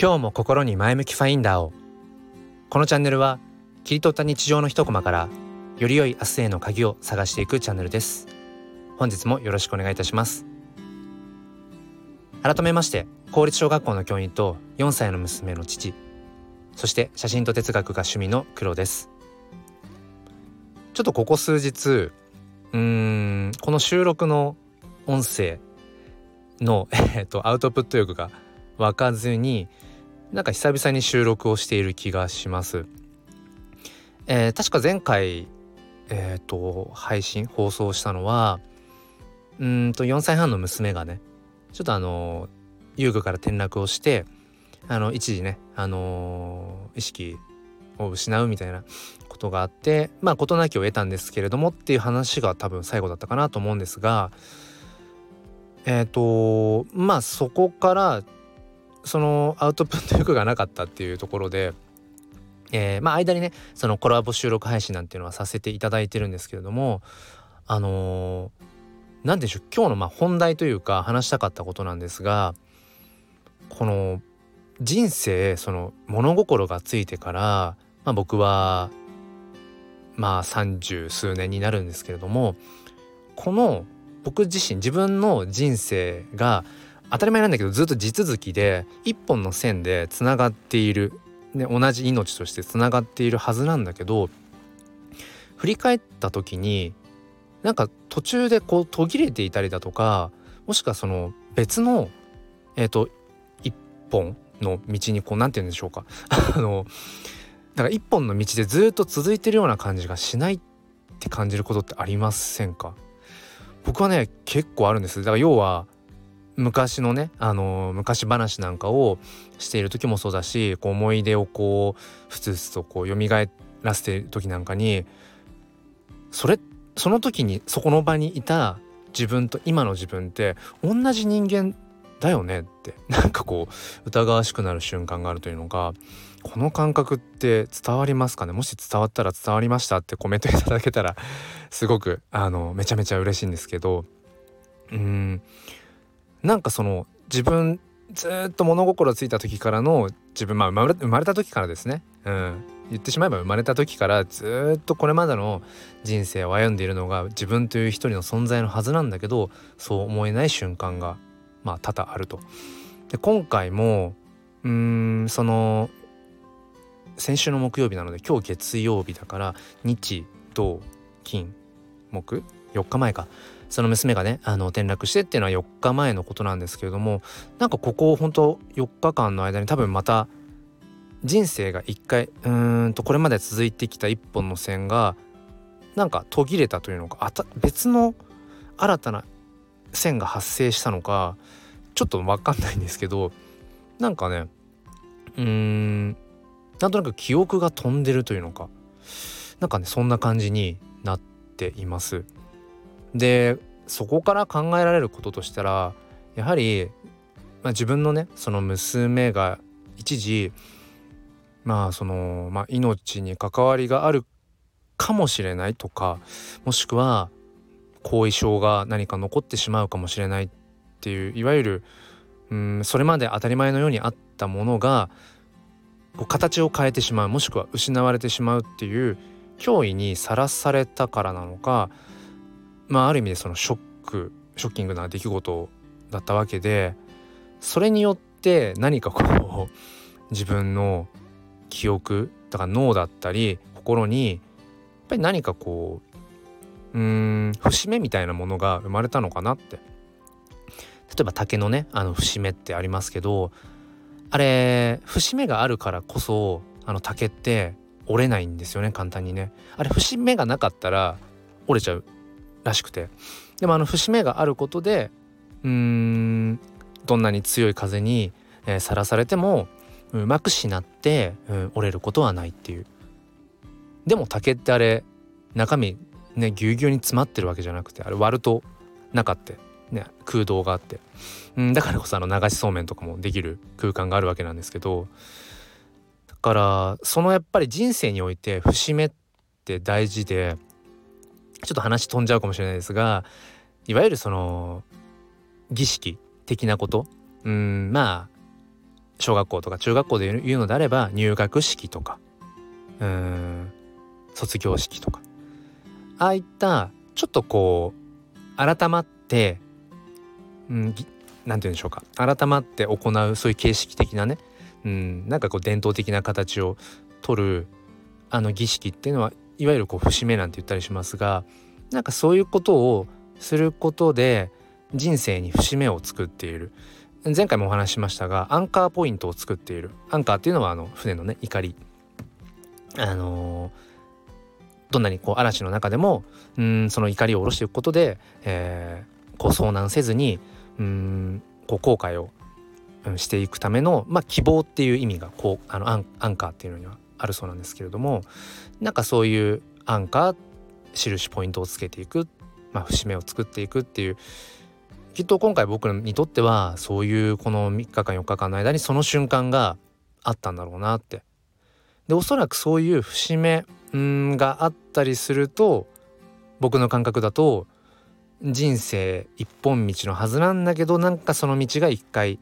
今日も心に前向きファインダーを。このチャンネルは切り取った日常の一コマからより良い明日への鍵を探していくチャンネルです。本日もよろしくお願いいたします。改めまして公立小学校の教員と4歳の娘の父そして写真と哲学が趣味の黒です。ちょっとここ数日うーんこの収録の音声の、えっと、アウトプット欲が湧かずになんか久々に収録をしている気がします。えー、確か前回えっ、ー、と配信放送したのはうんと4歳半の娘がねちょっとあの遊具から転落をしてあの一時ねあの意識を失うみたいなことがあってまあ事なきを得たんですけれどもっていう話が多分最後だったかなと思うんですがえっ、ー、とまあそこからそのアウトプット欲がなかったっていうところで、えー、まあ間にねそのコラボ収録配信なんていうのはさせていただいてるんですけれどもあの何、ー、でしょう今日のまあ本題というか話したかったことなんですがこの人生その物心がついてから、まあ、僕はまあ三十数年になるんですけれどもこの僕自身自分の人生が当たり前なんだけどずっと地続きで一本の線でつながっている、ね、同じ命としてつながっているはずなんだけど振り返った時になんか途中でこう途切れていたりだとかもしくはその別のえっ、ー、と一本の道にこう何て言うんでしょうか。あのだから一本の道でずっと続いてるような感じがしないって感じることってありませんか？僕はね結構あるんです。だから要は昔のねあの昔話なんかをしている時もそうだしこう思い出をこうふつふつとこう蘇らせている時なんかにそれその時にそこの場にいた自分と今の自分って同じ人間だよねってなんかこう疑わしくなる瞬間があるというのがこの感覚って伝わりますかね？もし伝わったら伝わりましたってコメントいただけたらすごくあのめちゃめちゃ嬉しいんですけどうん。なんかその自分ずっと物心ついた時からの自分まあ生まれた時からですね、うん、言ってしまえば生まれた時からずっとこれまでの人生を歩んでいるのが自分という一人の存在のはずなんだけどそう思えない瞬間がまあ多々あると。で今回もうんその先週の木曜日なので今日月曜日だから日土金木4日前か。その娘がねあの転落してっていうのは4日前のことなんですけれどもなんかここほんと4日間の間に多分また人生が一回うんとこれまで続いてきた一本の線がなんか途切れたというのかあた別の新たな線が発生したのかちょっと分かんないんですけどなんかねうーんなんとなく記憶が飛んでるというのかなんかねそんな感じになっています。でそこから考えられることとしたらやはり、まあ、自分のねその娘が一時まあその、まあ、命に関わりがあるかもしれないとかもしくは後遺症が何か残ってしまうかもしれないっていういわゆるうんそれまで当たり前のようにあったものがこう形を変えてしまうもしくは失われてしまうっていう脅威にさらされたからなのかまあある意味でそのショックショッキングな出来事だったわけでそれによって何かこう 自分の記憶だから脳だったり心にやっぱり何かこううーん節目みたいなものが生まれたのかなって。例えば竹のねあの節目ってありますけどあれ節目があるからこそあの竹って折れないんですよね簡単にね。あれ節目がなかったら折れちゃう。らしくて。でもあの節目があることでうんどんなに強い風にさら、えー、されてもうまくしなって、うん、折れることはないっていう。でも竹ってあれ中身ねぎゅうぎゅうに詰まってるわけじゃなくてあれ割ると中ってね空洞があって、うん、だからこそあの流しそうめんとかもできる空間があるわけなんですけどだからそのやっぱり人生において節目って大事でちょっと話飛んじゃうかもしれないですがいわゆるその儀式的なこと。うんまあ小学校とか中学校で言うのであれば入学式とかうん卒業式とか。ああいったちょっとこう改まってうん何て言うんでしょうか。改まって行うそういう形式的なねうんなんかこう伝統的な形を取るあの儀式っていうのはいわゆるこう節目なんて言ったりしますがなんかそういうことをすることで人生に節目を作っている。前回もお話ししましたがアンカーポイントを作っている。アンカーっていうのはあの船のね怒り。あのー、どんなにこう嵐の中でもうんその怒りを下ろしていくことで、えー、こう遭難せずにうんこう後悔をしていくための、まあ、希望っていう意味がこうあのアンアンカーっていうのにはあるそうなんですけれどもなんかそういうアンカー印ポイントをつけていく、まあ、節目を作っていくっていうきっと今回僕にとってはそういうこの3日間4日間の間にその瞬間があったんだろうなって。でおそらくそういう節目があったりすると僕の感覚だと人生一本道のはずなんだけどなんかその道が一回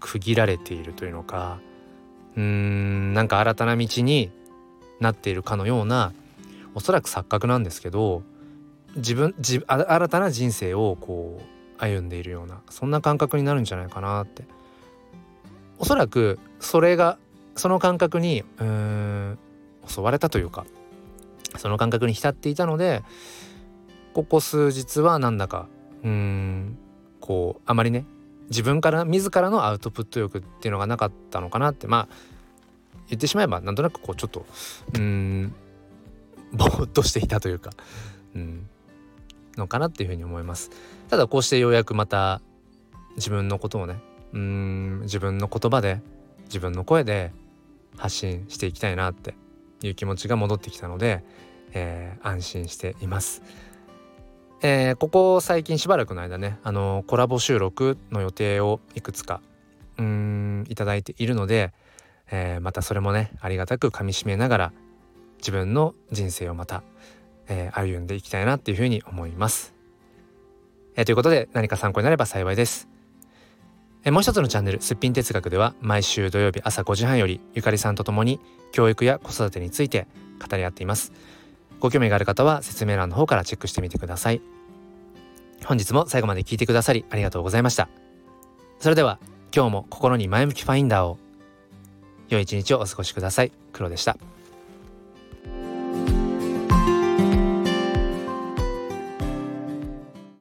区切られているというのかうーんなんか新たな道になっているかのようなおそらく錯覚なんですけど自分自新たな人生をこう歩んでいるようなそんな感覚になるんじゃないかなって。おそらくそれがその感覚にうーん襲われたというかその感覚に浸っていたのでここ数日はなんだかうんこうあまりね自分から自らのアウトプット欲っていうのがなかったのかなってまあ言ってしまえばなんとなくこうちょっとうんぼーっとしていたというか、うん、のかなっていうふうに思います。ただこうしてようやくまた自分のことをねうん自分の言葉で自分の声で発信していきたいなっていう気持ちが戻ってきたので、えー、安心しています。えー、ここ最近しばらくの間ねあのコラボ収録の予定をいくつかうんいただいているので、えー、またそれもねありがたくかみしめながら自分の人生をまたえ、歩んでいきたいなっていうふうに思います。えー、ということで何か参考になれば幸いです。え、もう一つのチャンネル「すっぴん哲学」では毎週土曜日朝5時半よりゆかりさんと共に教育や子育てについて語り合っています。ご興味がある方は説明欄の方からチェックしてみてください。本日も最後まで聞いてくださりありがとうございました。それでは今日も心に前向きファインダーを良い一日をお過ごしください。黒でした。